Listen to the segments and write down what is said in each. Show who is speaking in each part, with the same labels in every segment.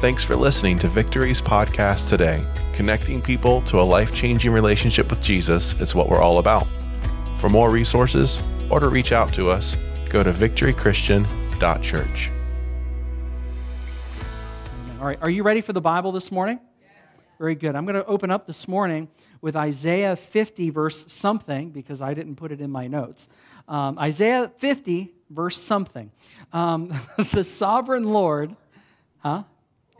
Speaker 1: Thanks for listening to Victory's podcast today. Connecting people to a life changing relationship with Jesus is what we're all about. For more resources or to reach out to us, go to victorychristian.church.
Speaker 2: All right, are you ready for the Bible this morning? Very good. I'm going to open up this morning with Isaiah 50, verse something, because I didn't put it in my notes. Um, Isaiah 50, verse something. Um, the sovereign Lord, huh?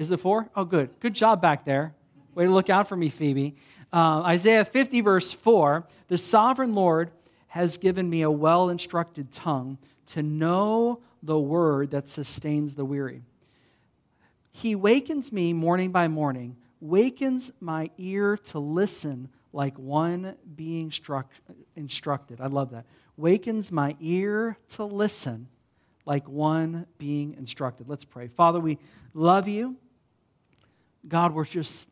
Speaker 2: Is it four? Oh, good. Good job back there. Way to look out for me, Phoebe. Uh, Isaiah 50, verse 4 The sovereign Lord has given me a well instructed tongue to know the word that sustains the weary. He wakens me morning by morning, wakens my ear to listen like one being struck, instructed. I love that. Wakens my ear to listen like one being instructed. Let's pray. Father, we love you. God, we're just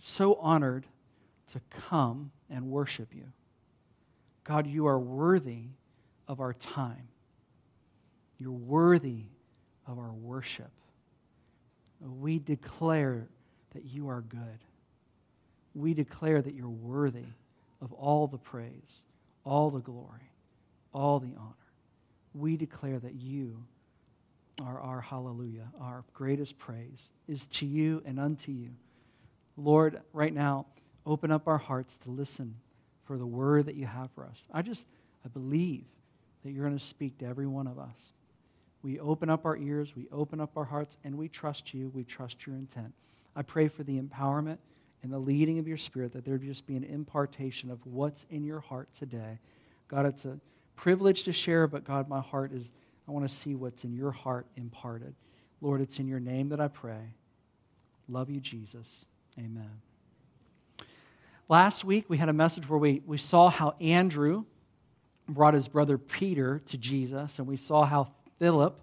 Speaker 2: so honored to come and worship you. God, you are worthy of our time. You're worthy of our worship. We declare that you are good. We declare that you're worthy of all the praise, all the glory, all the honor. We declare that you are our hallelujah, our greatest praise is to you and unto you. Lord, right now, open up our hearts to listen for the word that you have for us. I just, I believe that you're going to speak to every one of us. We open up our ears, we open up our hearts, and we trust you. We trust your intent. I pray for the empowerment and the leading of your spirit that there just be an impartation of what's in your heart today. God, it's a privilege to share, but God, my heart is, I want to see what's in your heart imparted. Lord, it's in your name that I pray. Love you, Jesus. Amen. Last week, we had a message where we, we saw how Andrew brought his brother Peter to Jesus, and we saw how Philip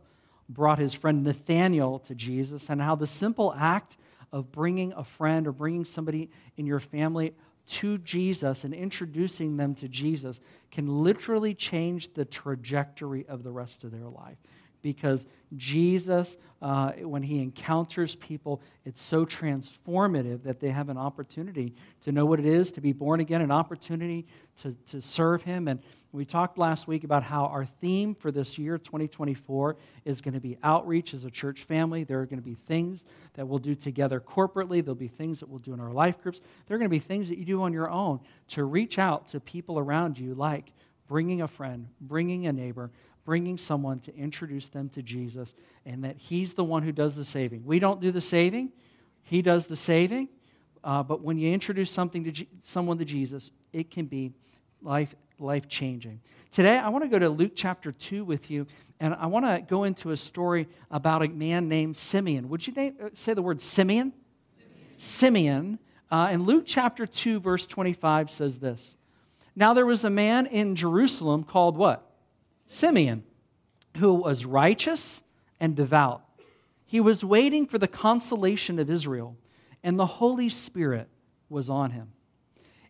Speaker 2: brought his friend Nathaniel to Jesus, and how the simple act of bringing a friend or bringing somebody in your family to Jesus and introducing them to Jesus can literally change the trajectory of the rest of their life because Jesus, uh, when he encounters people, it's so transformative that they have an opportunity to know what it is to be born again, an opportunity to, to serve him. And we talked last week about how our theme for this year, 2024, is going to be outreach as a church family. There are going to be things that we'll do together corporately, there'll be things that we'll do in our life groups. There are going to be things that you do on your own to reach out to people around you, like bringing a friend, bringing a neighbor, bringing someone to introduce them to Jesus, and that He's the one who does the saving. We don't do the saving, He does the saving. Uh, but when you introduce something to someone to Jesus, it can be life life changing. Today, I want to go to Luke chapter 2 with you, and I want to go into a story about a man named Simeon. Would you name, uh, say the word Simeon? Simeon. Simeon. Uh, and Luke chapter 2, verse 25 says this Now there was a man in Jerusalem called what? Simeon, who was righteous and devout. He was waiting for the consolation of Israel, and the Holy Spirit was on him.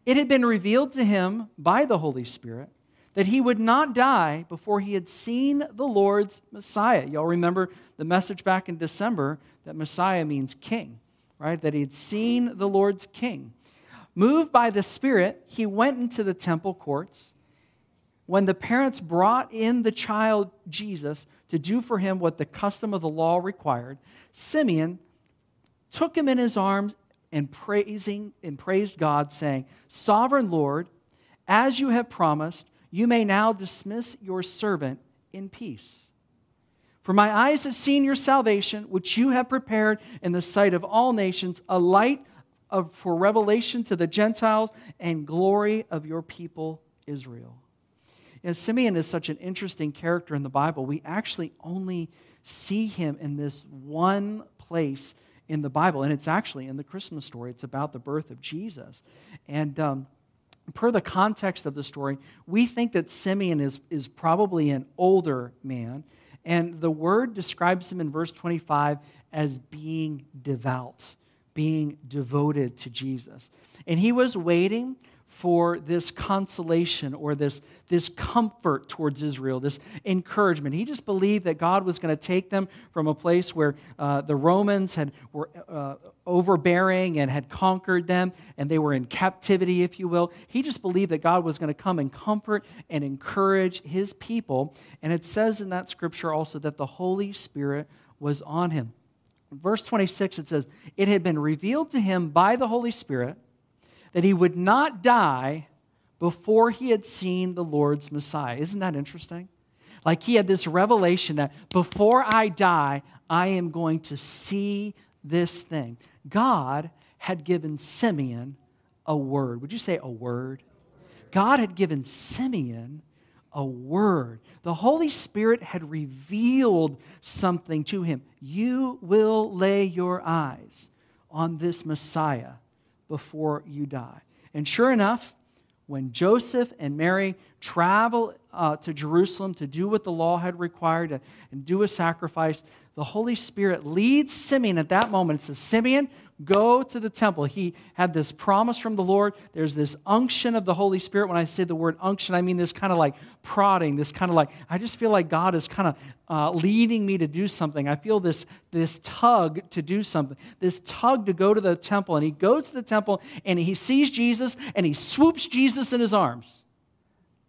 Speaker 2: It had been revealed to him by the Holy Spirit that he would not die before he had seen the Lord's Messiah. Y'all remember the message back in December that Messiah means king, right? That he had seen the Lord's king. Moved by the Spirit, he went into the temple courts when the parents brought in the child Jesus to do for him what the custom of the law required, Simeon took him in his arms and praising and praised God, saying, Sovereign Lord, as you have promised, you may now dismiss your servant in peace. For my eyes have seen your salvation, which you have prepared in the sight of all nations, a light of, for revelation to the Gentiles and glory of your people Israel. And Simeon is such an interesting character in the Bible. We actually only see him in this one place in the Bible, and it's actually in the Christmas story. It's about the birth of Jesus. And um, per the context of the story, we think that Simeon is, is probably an older man. And the word describes him in verse 25 as being devout, being devoted to Jesus. And he was waiting for this consolation or this, this comfort towards Israel, this encouragement. He just believed that God was going to take them from a place where uh, the Romans had, were uh, overbearing and had conquered them, and they were in captivity, if you will. He just believed that God was going to come and comfort and encourage his people. And it says in that scripture also that the Holy Spirit was on him. verse 26, it says, It had been revealed to him by the Holy Spirit that he would not die before he had seen the Lord's Messiah. Isn't that interesting? Like he had this revelation that before I die, I am going to see this thing. God had given Simeon a word. Would you say a word? God had given Simeon a word. The Holy Spirit had revealed something to him. You will lay your eyes on this Messiah before you die. And sure enough, when Joseph and Mary travel uh, to Jerusalem to do what the law had required and do a sacrifice, the Holy Spirit leads Simeon at that moment. It says, Simeon, go to the temple. He had this promise from the Lord. There's this unction of the Holy Spirit. When I say the word unction, I mean this kind of like prodding, this kind of like, I just feel like God is kind of uh, leading me to do something. I feel this, this tug to do something, this tug to go to the temple. And he goes to the temple and he sees Jesus and he swoops Jesus in his arms.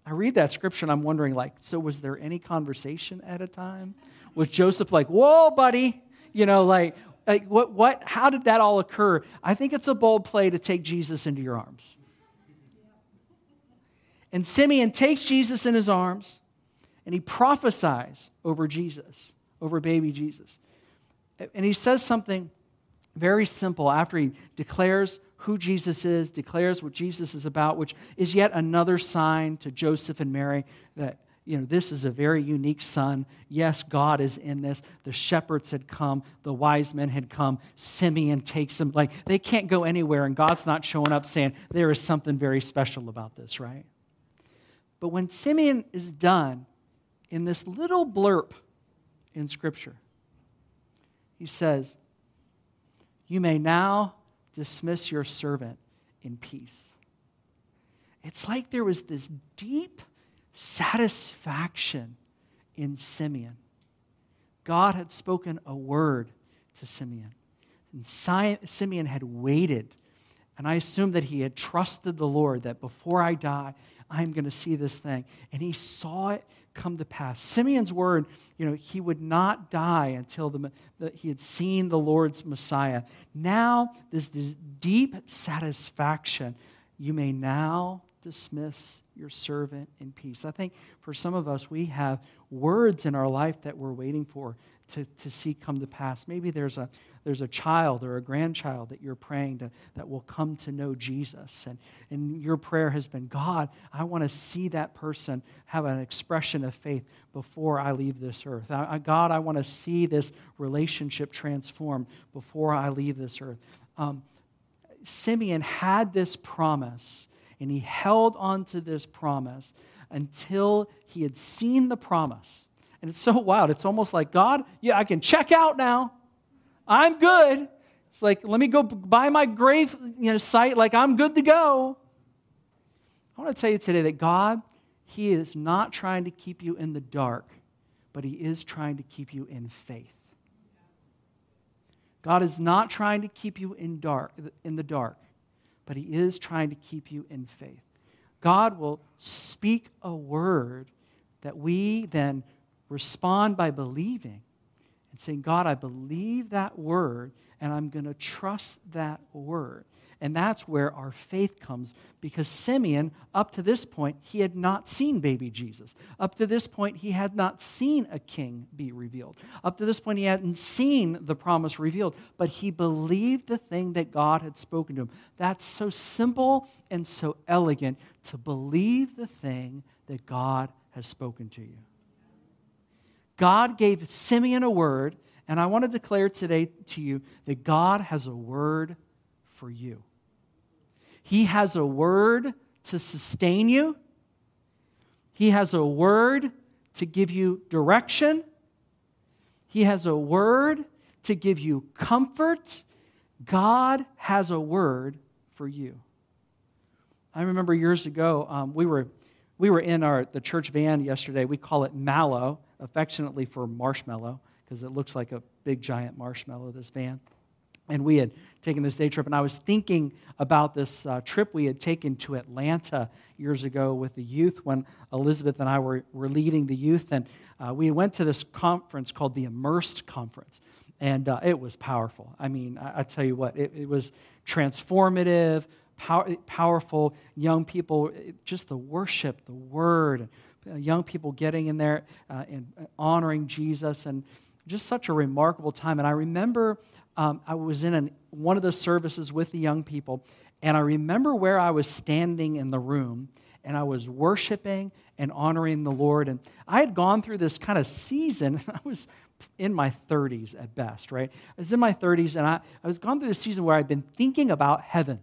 Speaker 2: I read that scripture and I'm wondering, like, so was there any conversation at a time? Was Joseph like, whoa, buddy? You know, like, like what, what, how did that all occur? I think it's a bold play to take Jesus into your arms. And Simeon takes Jesus in his arms and he prophesies over Jesus, over baby Jesus. And he says something very simple after he declares who Jesus is, declares what Jesus is about, which is yet another sign to Joseph and Mary that you know, this is a very unique son. Yes, God is in this. The shepherds had come, the wise men had come. Simeon takes them. Like, they can't go anywhere, and God's not showing up saying, there is something very special about this, right? But when Simeon is done in this little blurb in Scripture, he says, You may now dismiss your servant in peace. It's like there was this deep satisfaction in Simeon. God had spoken a word to Simeon. And Simeon had waited. And I assume that he had trusted the Lord that before I die, I'm going to see this thing. And he saw it come to pass. Simeon's word, you know, he would not die until the, the, he had seen the Lord's Messiah. Now, there's this deep satisfaction. You may now dismiss your servant in peace. I think for some of us, we have words in our life that we're waiting for to, to see come to pass. Maybe there's a, there's a child or a grandchild that you're praying to, that will come to know Jesus. And, and your prayer has been God, I want to see that person have an expression of faith before I leave this earth. I, I, God, I want to see this relationship transform before I leave this earth. Um, Simeon had this promise and he held on to this promise until he had seen the promise. And it's so wild. It's almost like, God, yeah, I can check out now. I'm good. It's like, let me go buy my grave you know, site, like I'm good to go. I want to tell you today that God, He is not trying to keep you in the dark, but He is trying to keep you in faith. God is not trying to keep you in dark in the dark, but He is trying to keep you in faith. God will speak a word that we then respond by believing and saying, God, I believe that word, and I'm going to trust that word. And that's where our faith comes because Simeon, up to this point, he had not seen baby Jesus. Up to this point, he had not seen a king be revealed. Up to this point, he hadn't seen the promise revealed, but he believed the thing that God had spoken to him. That's so simple and so elegant to believe the thing that God has spoken to you. God gave Simeon a word, and I want to declare today to you that God has a word for you. He has a word to sustain you, He has a word to give you direction, He has a word to give you comfort. God has a word for you. I remember years ago, um, we, were, we were in our, the church van yesterday. We call it Mallow, affectionately for marshmallow, because it looks like a big giant marshmallow, this van. And we had taken this day trip, and I was thinking about this uh, trip we had taken to Atlanta years ago with the youth when Elizabeth and I were, were leading the youth. And uh, we went to this conference called the Immersed Conference. And uh, it was powerful. I mean, I, I tell you what, it, it was transformative, power, powerful. Young people, just the worship, the word, uh, young people getting in there uh, and honoring Jesus, and just such a remarkable time. And I remember um, I was in an, one of the services with the young people, and I remember where I was standing in the room, and I was worshiping and honoring the Lord. And I had gone through this kind of season. I was in my 30s at best, right? I was in my 30s, and I, I was gone through this season where I'd been thinking about heaven.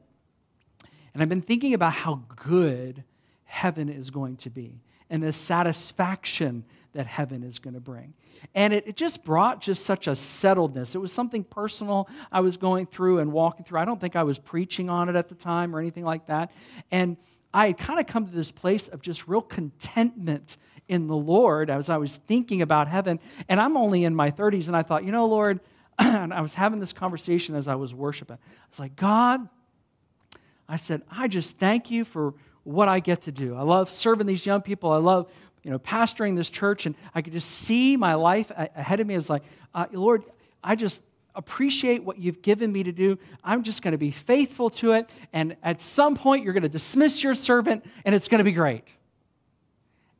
Speaker 2: And I've been thinking about how good heaven is going to be and the satisfaction that heaven is going to bring. And it, it, just brought just such a settledness. It was something personal I was going through and walking through. I don't think I was preaching on it at the time or anything like that. And I had kind of come to this place of just real contentment in the Lord as I was thinking about heaven. And I'm only in my 30s, and I thought, you know, Lord, and I was having this conversation as I was worshiping. I was like, God, I said, I just thank you for what I get to do. I love serving these young people. I love, you know, pastoring this church, and I could just see my life ahead of me as like, uh, Lord, I just appreciate what you've given me to do. I'm just going to be faithful to it, and at some point, you're going to dismiss your servant, and it's going to be great.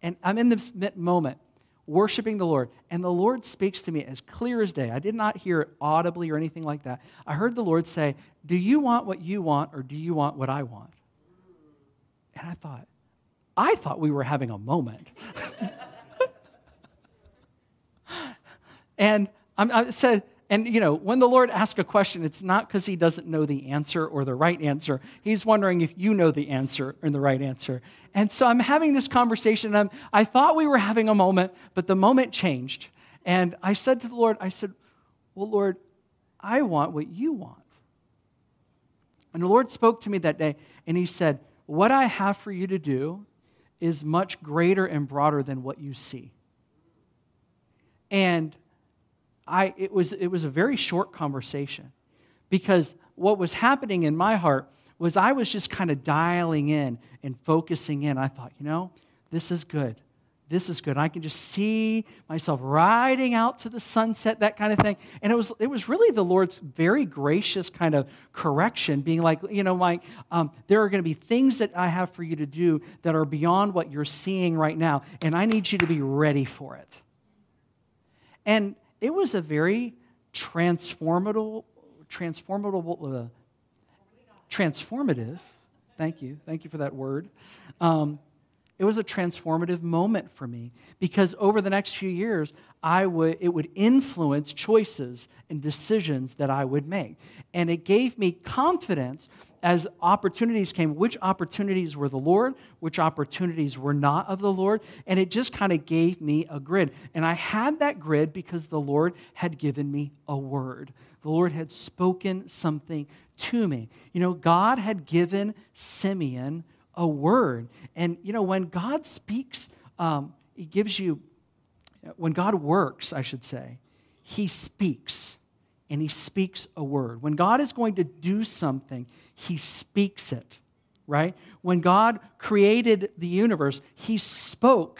Speaker 2: And I'm in this moment worshiping the Lord, and the Lord speaks to me as clear as day. I did not hear it audibly or anything like that. I heard the Lord say, Do you want what you want, or do you want what I want? And I thought, I thought we were having a moment. and I said, and you know, when the Lord asks a question, it's not because he doesn't know the answer or the right answer. He's wondering if you know the answer and the right answer. And so I'm having this conversation. And i thought we were having a moment, but the moment changed. And I said to the Lord, I said, Well, Lord, I want what you want. And the Lord spoke to me that day, and he said, What I have for you to do is much greater and broader than what you see. And I, it, was, it was a very short conversation because what was happening in my heart was I was just kind of dialing in and focusing in. I thought, you know, this is good. This is good. I can just see myself riding out to the sunset, that kind of thing. And it was, it was really the Lord's very gracious kind of correction, being like, you know, Mike, um, there are going to be things that I have for you to do that are beyond what you're seeing right now, and I need you to be ready for it. And it was a very transformative, transformative, uh, transformative. Thank you, thank you for that word. Um, it was a transformative moment for me because over the next few years, I would, it would influence choices and decisions that I would make. And it gave me confidence as opportunities came, which opportunities were the Lord, which opportunities were not of the Lord. And it just kind of gave me a grid. And I had that grid because the Lord had given me a word. The Lord had spoken something to me. You know, God had given Simeon a word. And, you know, when God speaks, um, He gives you, when God works, I should say, He speaks and he speaks a word. When God is going to do something, he speaks it, right? When God created the universe, he spoke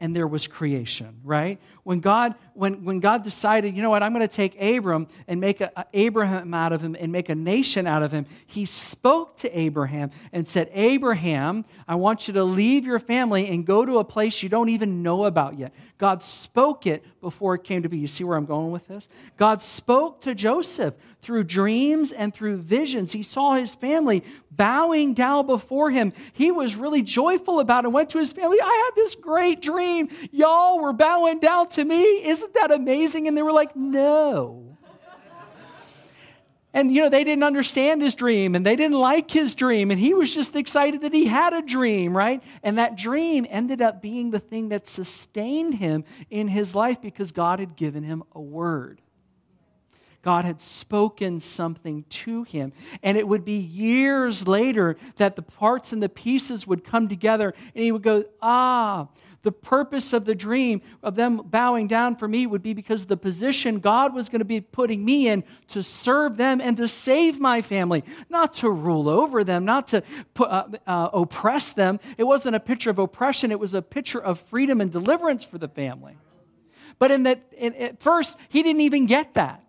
Speaker 2: and there was creation, right? When God, when, when God decided, you know what, I'm going to take Abram and make a, a Abraham out of him and make a nation out of him, he spoke to Abraham and said, Abraham, I want you to leave your family and go to a place you don't even know about yet. God spoke it before it came to be. You see where I'm going with this? God spoke to Joseph through dreams and through visions. He saw his family bowing down before him. He was really joyful about it. Went to his family. I had this great dream. Y'all were bowing down to me. Isn't that amazing? And they were like, no. And, you know, they didn't understand his dream and they didn't like his dream. And he was just excited that he had a dream, right? And that dream ended up being the thing that sustained him in his life because God had given him a word. God had spoken something to him. And it would be years later that the parts and the pieces would come together, and he would go, Ah, the purpose of the dream of them bowing down for me would be because the position God was going to be putting me in to serve them and to save my family, not to rule over them, not to put, uh, uh, oppress them. It wasn't a picture of oppression, it was a picture of freedom and deliverance for the family. But in that, in, at first, he didn't even get that.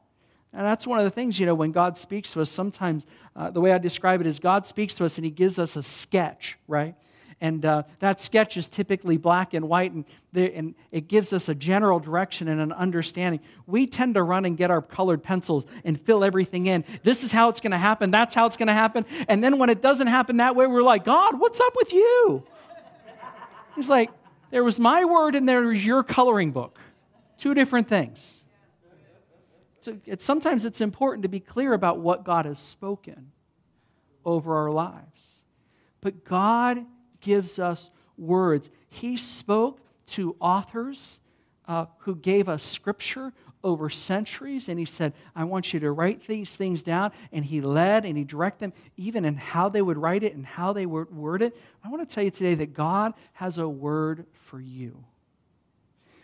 Speaker 2: And that's one of the things, you know, when God speaks to us, sometimes uh, the way I describe it is God speaks to us and he gives us a sketch, right? And uh, that sketch is typically black and white, and, and it gives us a general direction and an understanding. We tend to run and get our colored pencils and fill everything in. This is how it's going to happen. That's how it's going to happen. And then when it doesn't happen that way, we're like, God, what's up with you? He's like, there was my word and there was your coloring book. Two different things. So it's, sometimes it's important to be clear about what God has spoken over our lives. But God gives us words. He spoke to authors uh, who gave us scripture over centuries, and he said, I want you to write these things down. And he led and he directed them, even in how they would write it and how they would word it. I want to tell you today that God has a word for you.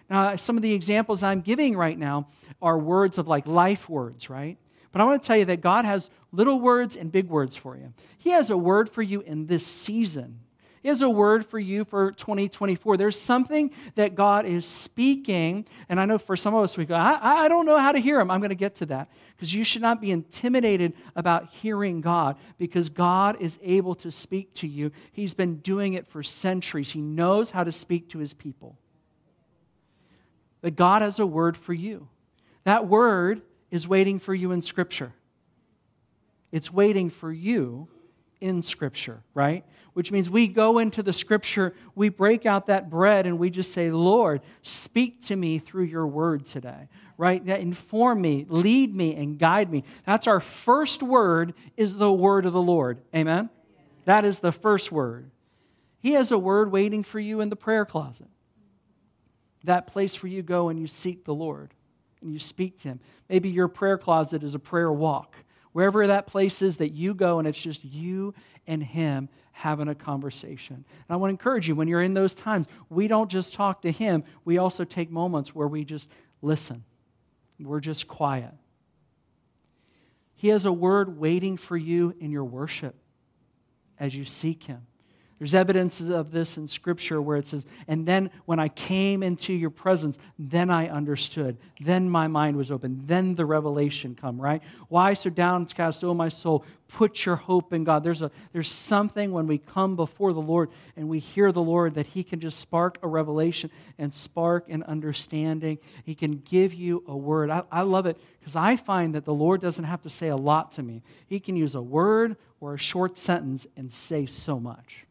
Speaker 2: Now, some of the examples I'm giving right now are words of like life words, right? But I want to tell you that God has little words and big words for you. He has a word for you in this season He has a word for you for 2024. There's something that God is speaking. And I know for some of us, we go, I, I don't know how to hear him. I'm going to get to that. Because you should not be intimidated about hearing God because God is able to speak to you. He's been doing it for centuries, He knows how to speak to His people. But God has a word for you. That word is waiting for you in Scripture. It's waiting for you in Scripture, right? which means we go into the scripture, we break out that bread, and we just say, Lord, speak to me through your word today, right? That inform me, lead me, and guide me. That's our first word, is the word of the Lord. Amen? That is the first word. He has a word waiting for you in the prayer closet. That place where you go and you seek the Lord and you speak to Him. Maybe your prayer closet is a prayer walk. Wherever that place is that you go and it's just you and Him having a conversation. And I want to encourage you when you're in those times, we don't just talk to Him, we also take moments where we just listen. We're just quiet. He has a word waiting for you in your worship as you seek Him. There's evidence of this in Scripture where it says, And then when I came into your presence, then I understood. Then my mind was open. Then the revelation come, right? Why so downcast, O my soul? Put your hope in God. There's, a, there's something when we come before the Lord and we hear the Lord that He can just spark a revelation and spark an understanding. He can give you a word. I, I love it because I find that the Lord doesn't have to say a lot to me. He can use a word or a short sentence and say so much.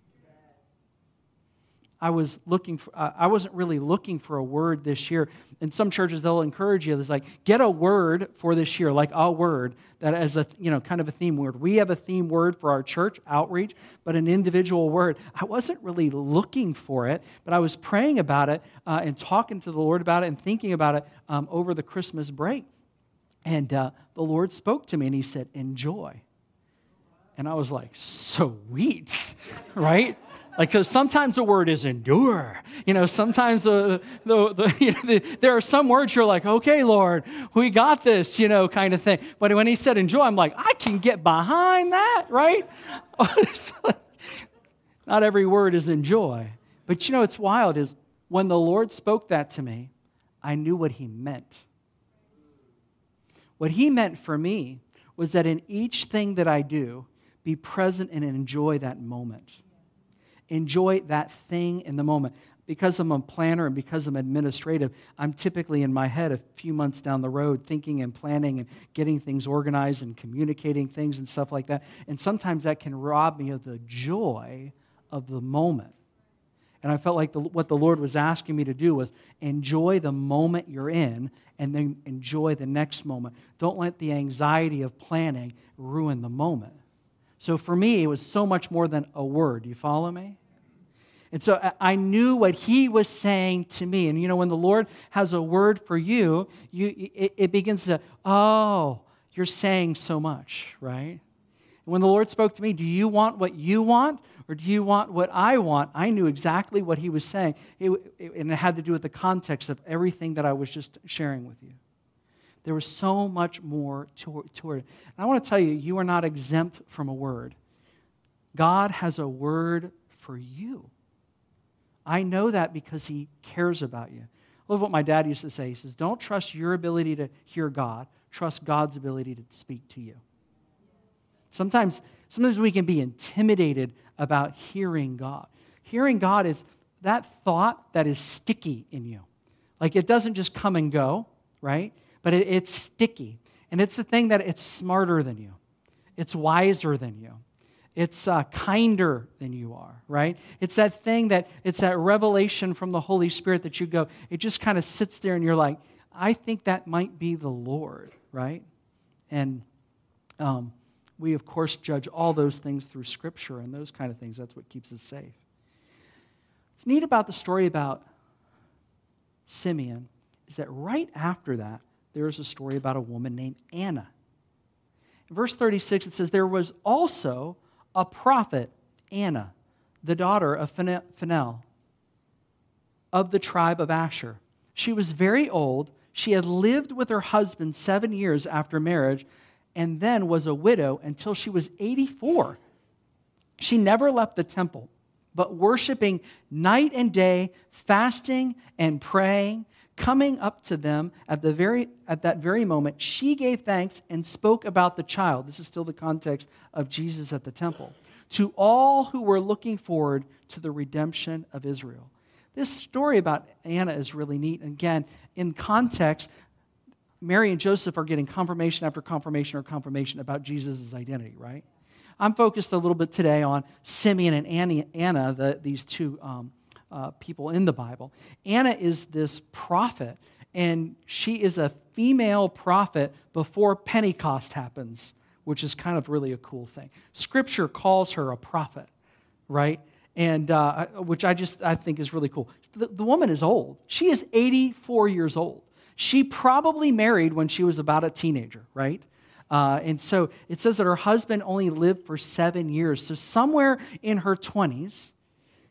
Speaker 2: I was looking for, I wasn't really looking for a word this year. In some churches, they'll encourage you. It's like, get a word for this year, like a word that as a, you know, kind of a theme word. We have a theme word for our church outreach, but an individual word. I wasn't really looking for it, but I was praying about it uh, and talking to the Lord about it and thinking about it um, over the Christmas break. And uh, the Lord spoke to me and he said, enjoy. And I was like, sweet, right? Like, because sometimes the word is endure. You know, sometimes the, the, the, you know, the, there are some words you're like, okay, Lord, we got this, you know, kind of thing. But when he said enjoy, I'm like, I can get behind that, right? Oh, not every word is enjoy. But you know, it's wild is when the Lord spoke that to me, I knew what he meant. What he meant for me was that in each thing that I do, be present and enjoy that moment enjoy that thing in the moment. Because I'm a planner and because I'm administrative, I'm typically in my head a few months down the road thinking and planning and getting things organized and communicating things and stuff like that. And sometimes that can rob me of the joy of the moment. And I felt like the, what the Lord was asking me to do was enjoy the moment you're in and then enjoy the next moment. Don't let the anxiety of planning ruin the moment. So for me, it was so much more than a word. You follow me? And so uh, I knew what he was saying to me. And you know, when the Lord has a word for you, you it, it begins to, oh, you're saying so much, right? when the Lord spoke to me, Do you want what you want? Or do you want what I want? I knew exactly what he was saying. It, it, and it had to do with the context of everything that I was just sharing with you. There was so much more to it. And I want to tell you, you are not exempt from a word. God has a word for you. I know that because he cares about you. I love what my dad used to say. He says, Don't trust your ability to hear God, trust God's ability to speak to you. Sometimes, sometimes we can be intimidated about hearing God. Hearing God is that thought that is sticky in you. Like it doesn't just come and go, right? But it, it's sticky. And it's the thing that it's smarter than you, it's wiser than you, it's uh, kinder than you are, right? It's that thing that, it's that revelation from the Holy Spirit that you go, it just kind of sits there and you're like, I think that might be the Lord, right? And, um, we, of course, judge all those things through Scripture and those kind of things. That's what keeps us safe. What's neat about the story about Simeon is that right after that, there is a story about a woman named Anna. In verse 36, it says, There was also a prophet, Anna, the daughter of Phanuel, of the tribe of Asher. She was very old. She had lived with her husband seven years after marriage and then was a widow until she was 84. She never left the temple, but worshiping night and day, fasting and praying, coming up to them at, the very, at that very moment, she gave thanks and spoke about the child. This is still the context of Jesus at the temple. To all who were looking forward to the redemption of Israel. This story about Anna is really neat. Again, in context, Mary and Joseph are getting confirmation after confirmation or confirmation about Jesus' identity, right? I'm focused a little bit today on Simeon and Anna, the, these two um, uh, people in the Bible. Anna is this prophet, and she is a female prophet before Pentecost happens, which is kind of really a cool thing. Scripture calls her a prophet, right? And uh, which I just I think is really cool. The, the woman is old. She is 84 years old. She probably married when she was about a teenager, right? Uh, and so it says that her husband only lived for seven years. So somewhere in her 20s,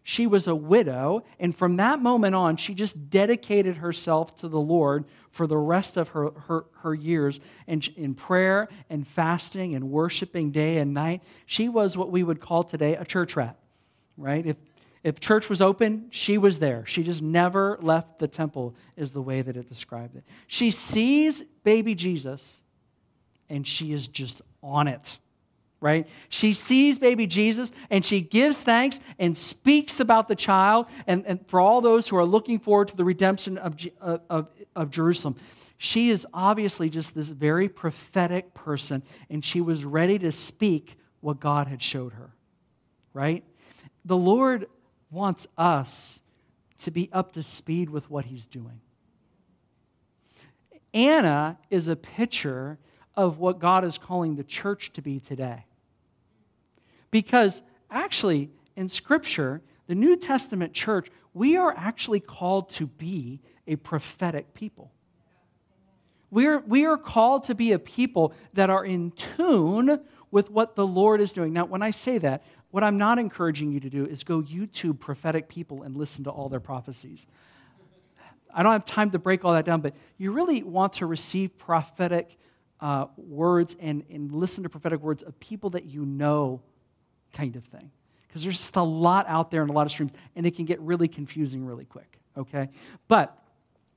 Speaker 2: she was a widow. And from that moment on, she just dedicated herself to the Lord for the rest of her, her, her years and in prayer and fasting and worshiping day and night. She was what we would call today a church rat, right? If, if church was open, she was there. She just never left the temple, is the way that it described it. She sees baby Jesus and she is just on it, right? She sees baby Jesus and she gives thanks and speaks about the child and, and for all those who are looking forward to the redemption of, uh, of, of Jerusalem. She is obviously just this very prophetic person and she was ready to speak what God had showed her, right? The Lord wants us to be up to speed with what he's doing. Anna is a picture of what God is calling the church to be today. Because actually, in Scripture, the New Testament church, we are actually called to be a prophetic people. We're, we are called to be a people that are in tune with what the Lord is doing. Now, when I say that, what I'm not encouraging you to do is go YouTube prophetic people and listen to all their prophecies. I don't have time to break all that down, but you really want to receive prophetic uh, words and, and listen to prophetic words of people that you know, kind of thing. Because there's just a lot out there and a lot of streams, and it can get really confusing really quick, okay? But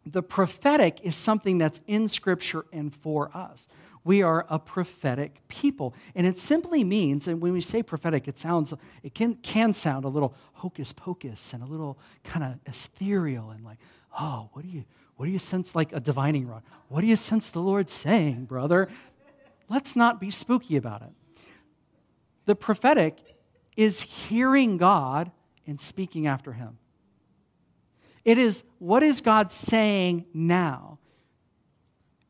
Speaker 2: the prophetic is something that's in Scripture and for us we are a prophetic people. And it simply means, and when we say prophetic, it sounds, it can, can sound a little hocus pocus and a little kind of ethereal and like, oh, what do you, what do you sense like a divining rod? What do you sense the Lord saying, brother? Let's not be spooky about it. The prophetic is hearing God and speaking after Him. It is what is God saying now?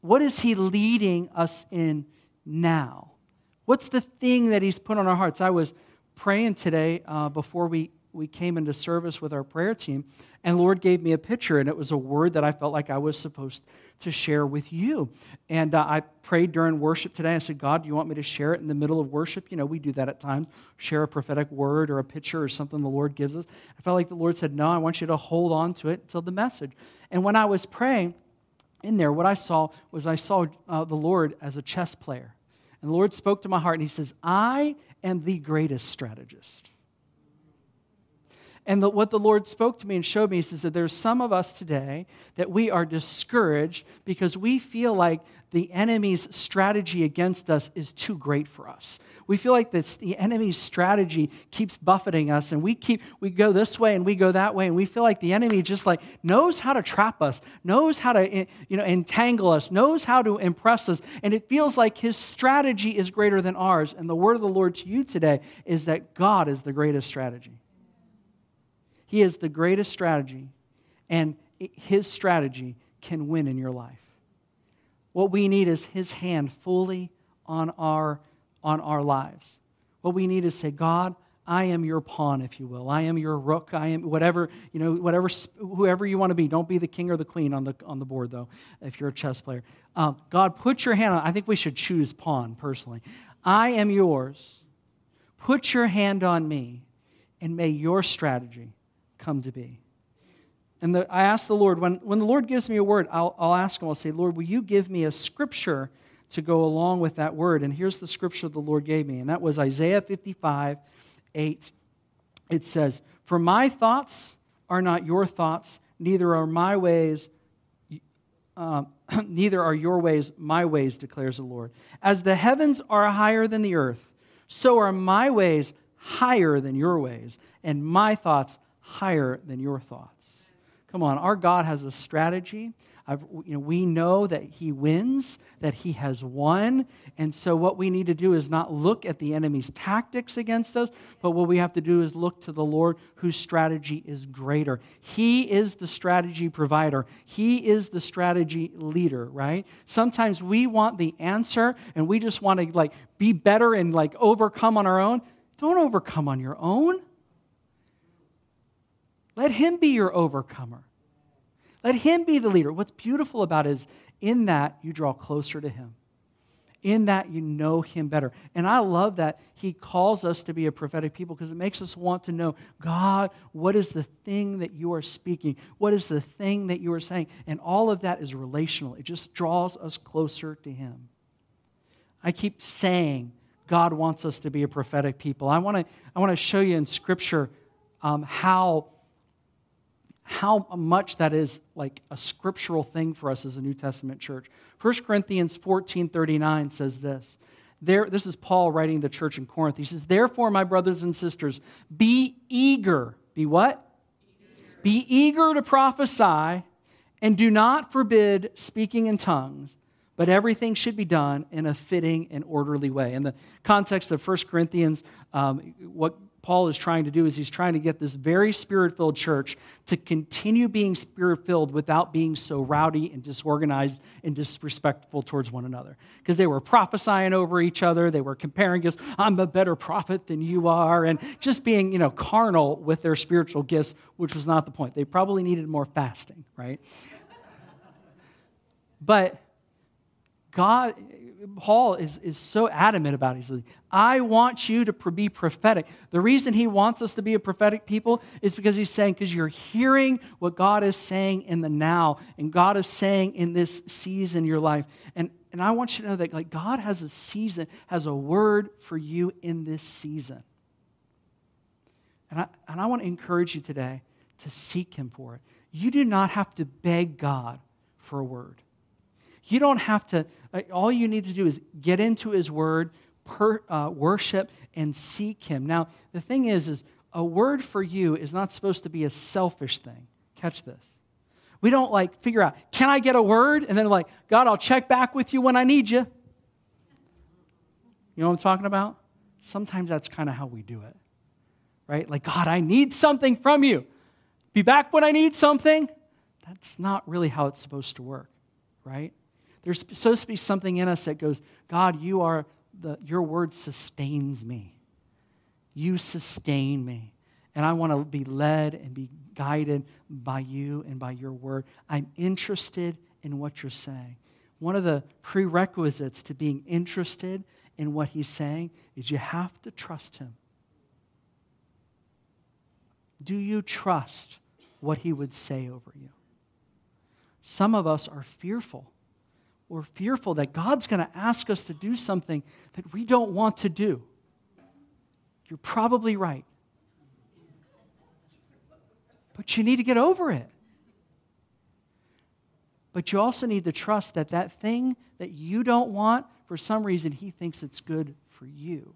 Speaker 2: What is He leading us in now? What's the thing that He's put on our hearts? I was praying today uh, before we, we came into service with our prayer team, and Lord gave me a picture, and it was a word that I felt like I was supposed to share with you. And uh, I prayed during worship today. I said, God, do you want me to share it in the middle of worship? You know, we do that at times, share a prophetic word or a picture or something the Lord gives us. I felt like the Lord said, No, I want you to hold on to it until the message. And when I was praying in there, what I saw was I saw uh, the Lord as a chess player. And the Lord spoke to my heart and He says, I am the greatest strategist. And the, what the Lord spoke to me and showed me is that there's some of us today that we are discouraged because we feel like the enemy's strategy against us is too great for us. We feel like this, the enemy's strategy keeps buffeting us, and we keep we go this way and we go that way, and we feel like the enemy just like knows how to trap us, knows how to eh, you know entangle us, knows how to impress us, and it feels like his strategy is greater than ours. And the word of the Lord to you today is that God is the greatest strategy. He is the greatest strategy, and his strategy can win in your life. What we need is his hand fully on our, on our lives. What we need is say, God, I am your pawn, if you will. I am your rook. I am whatever, you know, whatever, whoever you want to be. Don't be the king or the queen on the, on the board, though, if you're a chess player. Um, God, put your hand on, I think we should choose pawn, personally. I am yours. Put your hand on me, and may your strategy come to be. And the, I ask the Lord, when, when the Lord gives me a word, I'll, I'll ask him, I'll say, Lord, will you give me a scripture to go along with that word? And here's the scripture the Lord gave me, and that was Isaiah 55 8. It says, For my thoughts are not your thoughts, neither are my ways. Uh, neither are your ways my ways, declares the Lord. As the heavens are higher than the earth, so are my ways higher than your ways, and my thoughts higher than your thoughts. Come on, our God has a strategy. I've, you know, we know that He wins, that He has won. And so, what we need to do is not look at the enemy's tactics against us, but what we have to do is look to the Lord whose strategy is greater. He is the strategy provider, He is the strategy leader, right? Sometimes we want the answer and we just want to like be better and like overcome on our own. Don't overcome on your own. Let him be your overcomer. Let him be the leader. What's beautiful about it is in that you draw closer to him. In that you know him better. And I love that he calls us to be a prophetic people because it makes us want to know God, what is the thing that you are speaking? What is the thing that you are saying? And all of that is relational, it just draws us closer to him. I keep saying God wants us to be a prophetic people. I want to, I want to show you in Scripture um, how how much that is like a scriptural thing for us as a New Testament church. 1 Corinthians 14 39 says this. There, this is Paul writing the church in Corinth. He says, Therefore, my brothers and sisters, be eager. Be what? Eager. Be eager to prophesy, and do not forbid speaking in tongues, but everything should be done in a fitting and orderly way. In the context of 1 Corinthians, um, what Paul is trying to do is he's trying to get this very spirit filled church to continue being spirit filled without being so rowdy and disorganized and disrespectful towards one another. Because they were prophesying over each other, they were comparing gifts. I'm a better prophet than you are, and just being, you know, carnal with their spiritual gifts, which was not the point. They probably needed more fasting, right? but God, Paul is, is so adamant about it. He says, I want you to be prophetic. The reason he wants us to be a prophetic people is because he's saying, because you're hearing what God is saying in the now, and God is saying in this season in your life. And, and I want you to know that like God has a season, has a word for you in this season. And I, and I want to encourage you today to seek him for it. You do not have to beg God for a word. You don't have to, uh, all you need to do is get into His Word, per, uh, worship, and seek Him. Now, the thing is, is a word for you is not supposed to be a selfish thing. Catch this. We don't like figure out, can I get a word? And then like, God, I'll check back with you when I need you. You know what I'm talking about? Sometimes that's kind of how we do it, right? Like, God, I need something from you. Be back when I need something. That's not really how it's supposed to work, right? There's supposed to be something in us that goes, God, you are the, your word sustains me. You sustain me. and I want to be led and be guided by you and by your word. I'm interested in what you're saying. One of the prerequisites to being interested in what he's saying is you have to trust him. Do you trust what he would say over you? Some of us are fearful. We're fearful that God's going to ask us to do something that we don't want to do. You're probably right. But you need to get over it. But you also need to trust that that thing that you don't want, for some reason, He thinks it's good for you.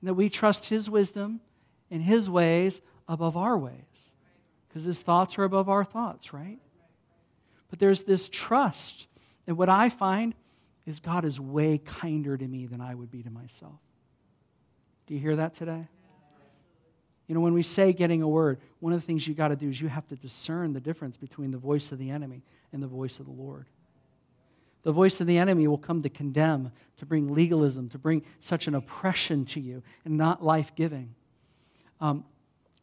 Speaker 2: And that we trust His wisdom and His ways above our ways. Because His thoughts are above our thoughts, right? But there's this trust. And what I find is God is way kinder to me than I would be to myself. Do you hear that today? You know, when we say getting a word, one of the things you got to do is you have to discern the difference between the voice of the enemy and the voice of the Lord. The voice of the enemy will come to condemn, to bring legalism, to bring such an oppression to you, and not life giving. Um,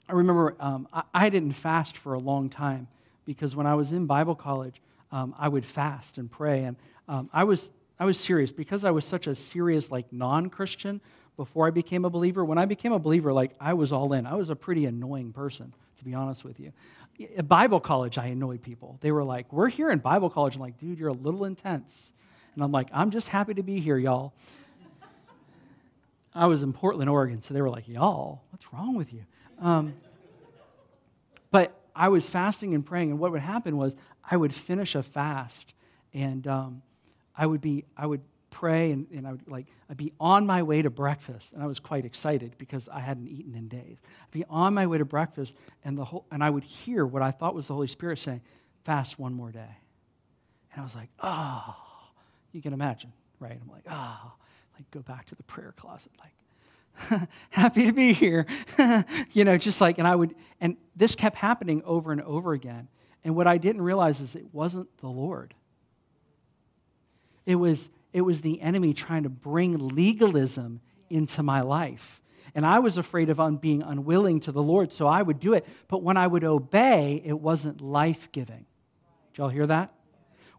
Speaker 2: I remember um, I, I, didn't fast for a long time because when I was in Bible college, um, I would fast and pray. And um, I, was, I was serious because I was such a serious, like, non Christian before I became a believer. When I became a believer, like I was all in. I was a pretty annoying person, to be honest with you. At Bible college, I annoyed people. They were like, We're here in Bible college. I'm like, dude, you're a little intense. And I'm like, I'm just happy to be here, y'all. I was in Portland, Oregon, so they were like, Y'all, what's wrong with you? Um, but I was fasting and praying, and what would happen was I would finish a fast, and um, I would be, I would pray and, and I would like I'd be on my way to breakfast and I was quite excited because I hadn't eaten in days. I'd be on my way to breakfast and the whole and I would hear what I thought was the Holy Spirit saying, fast one more day. And I was like, oh, you can imagine, right? I'm like, oh, like go back to the prayer closet, like happy to be here. you know, just like, and I would, and this kept happening over and over again. And what I didn't realize is it wasn't the Lord. It was it was the enemy trying to bring legalism into my life. And I was afraid of un- being unwilling to the Lord, so I would do it. But when I would obey, it wasn't life giving. Did y'all hear that?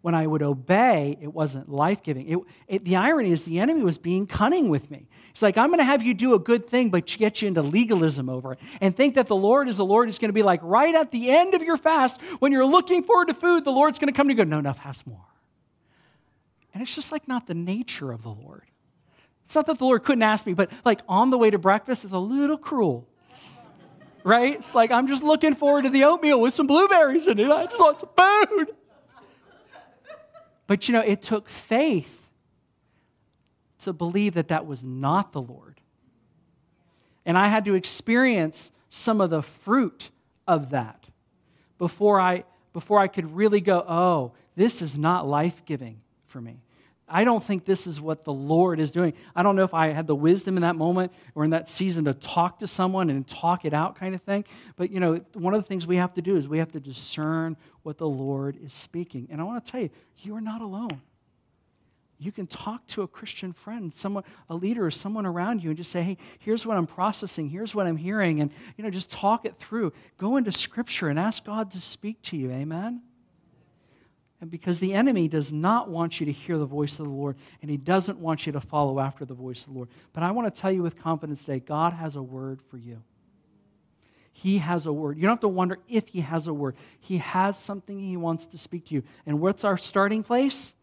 Speaker 2: When I would obey, it wasn't life giving. The irony is the enemy was being cunning with me. It's like, I'm going to have you do a good thing, but get you into legalism over it. And think that the Lord is the Lord is going to be like right at the end of your fast, when you're looking forward to food, the Lord's going to come to you and go, No, no, fast more. And it's just like not the nature of the Lord. It's not that the Lord couldn't ask me, but like on the way to breakfast is a little cruel. Right? It's like I'm just looking forward to the oatmeal with some blueberries in it. I just want some food. But you know, it took faith to believe that that was not the Lord. And I had to experience some of the fruit of that before I, before I could really go, oh, this is not life giving for me. I don't think this is what the Lord is doing. I don't know if I had the wisdom in that moment or in that season to talk to someone and talk it out kind of thing. But, you know, one of the things we have to do is we have to discern what the Lord is speaking. And I want to tell you, you are not alone. You can talk to a Christian friend, someone, a leader, or someone around you, and just say, "Hey, here's what I'm processing. Here's what I'm hearing," and you know, just talk it through. Go into Scripture and ask God to speak to you. Amen. And because the enemy does not want you to hear the voice of the Lord, and he doesn't want you to follow after the voice of the Lord. But I want to tell you with confidence today God has a word for you. He has a word. You don't have to wonder if he has a word. He has something he wants to speak to you. And what's our starting place?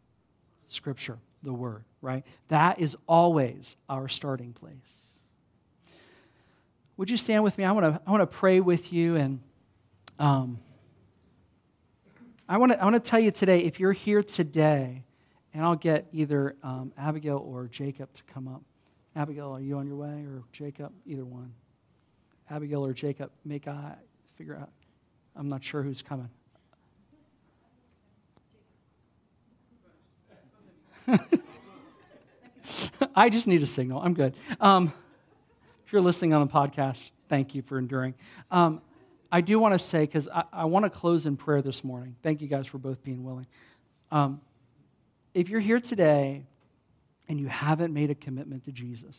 Speaker 2: Scripture, the word, right? That is always our starting place. Would you stand with me? I want to, I want to pray with you and. Um, I want to I want to tell you today if you're here today, and I'll get either um, Abigail or Jacob to come up. Abigail, are you on your way, or Jacob? Either one. Abigail or Jacob, make I figure out. I'm not sure who's coming. I just need a signal. I'm good. Um, if you're listening on a podcast, thank you for enduring. Um, I do want to say, because I, I want to close in prayer this morning. Thank you guys for both being willing. Um, if you're here today and you haven't made a commitment to Jesus,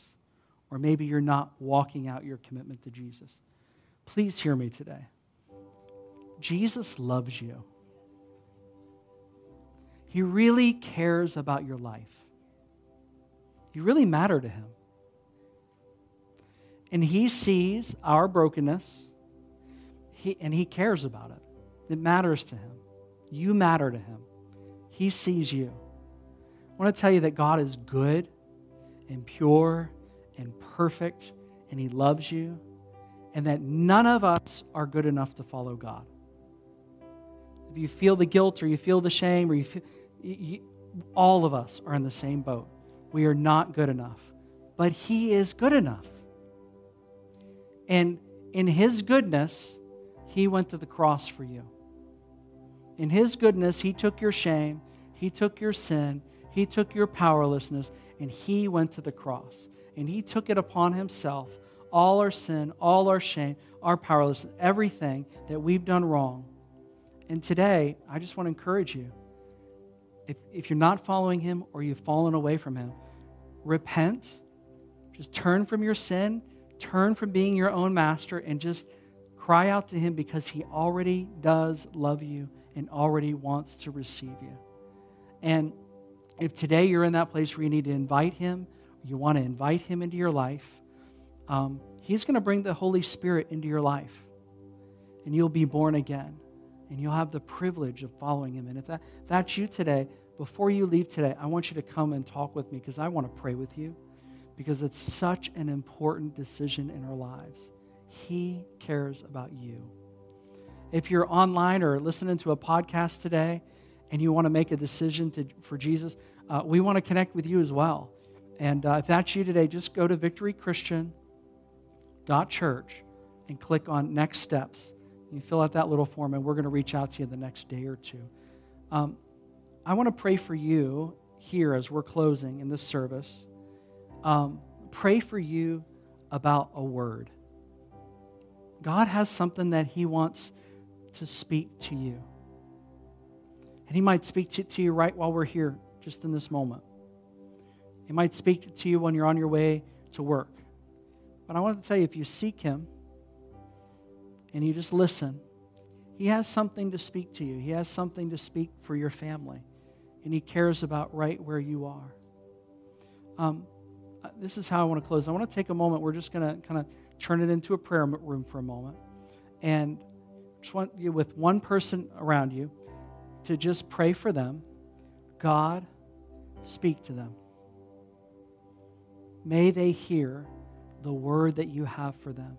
Speaker 2: or maybe you're not walking out your commitment to Jesus. Please hear me today. Jesus loves you. He really cares about your life. You really matter to him. And he sees our brokenness, he, and he cares about it. It matters to him. You matter to him. He sees you. I want to tell you that God is good and pure and perfect, and he loves you, and that none of us are good enough to follow God. If you feel the guilt or you feel the shame or you feel, you, all of us are in the same boat. We are not good enough, but He is good enough. And in His goodness, He went to the cross for you. In His goodness, He took your shame, He took your sin, He took your powerlessness, and He went to the cross. And He took it upon Himself all our sin, all our shame, our powerlessness, everything that we've done wrong. And today, I just want to encourage you if, if you're not following him or you've fallen away from him, repent. Just turn from your sin, turn from being your own master, and just cry out to him because he already does love you and already wants to receive you. And if today you're in that place where you need to invite him, you want to invite him into your life, um, he's going to bring the Holy Spirit into your life. And you'll be born again and you'll have the privilege of following him. And if that, that's you today, before you leave today, I want you to come and talk with me because I want to pray with you because it's such an important decision in our lives. He cares about you. If you're online or listening to a podcast today and you want to make a decision to, for Jesus, uh, we want to connect with you as well. And uh, if that's you today, just go to victorychristian.church and click on next steps you fill out that little form, and we're going to reach out to you the next day or two. Um, I want to pray for you here as we're closing in this service. Um, pray for you about a word. God has something that He wants to speak to you. And He might speak to you right while we're here, just in this moment. He might speak to you when you're on your way to work. But I want to tell you if you seek Him, and you just listen, He has something to speak to you. He has something to speak for your family, and He cares about right where you are. Um, uh, this is how I want to close. I want to take a moment. We're just going to kind of turn it into a prayer room for a moment. And just want you, with one person around you, to just pray for them. God, speak to them. May they hear the word that you have for them.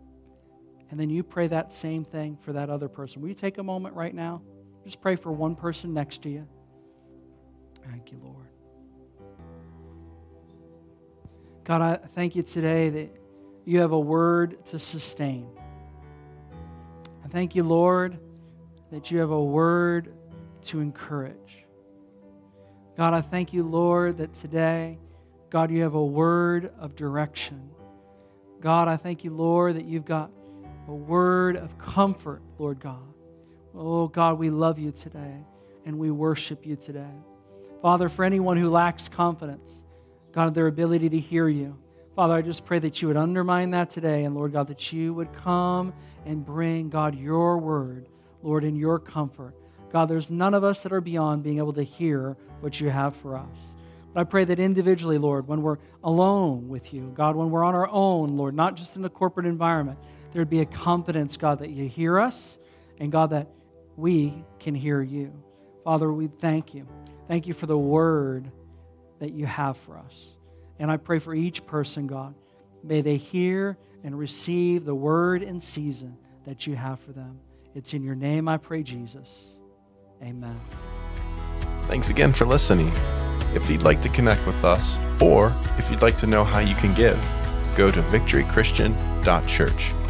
Speaker 2: And then you pray that same thing for that other person. Will you take a moment right now? Just pray for one person next to you. Thank you, Lord. God, I thank you today that you have a word to sustain. I thank you, Lord, that you have a word to encourage. God, I thank you, Lord, that today, God, you have a word of direction. God, I thank you, Lord, that you've got a word of comfort, Lord God. Oh, God, we love you today and we worship you today. Father, for anyone who lacks confidence, God, their ability to hear you, Father, I just pray that you would undermine that today, and Lord God, that you would come and bring, God, your word, Lord, in your comfort. God, there's none of us that are beyond being able to hear what you have for us. But I pray that individually, Lord, when we're alone with you, God, when we're on our own, Lord, not just in a corporate environment, there'd be a confidence, God, that you hear us, and God, that we can hear you. Father, we thank you. Thank you for the word that you have for us. And I pray for each person, God, may they hear and receive the word in season that you have for them. It's in your name I pray, Jesus. Amen.
Speaker 1: Thanks again for listening. If you'd like to connect with us, or if you'd like to know how you can give, go to victorychristian.church.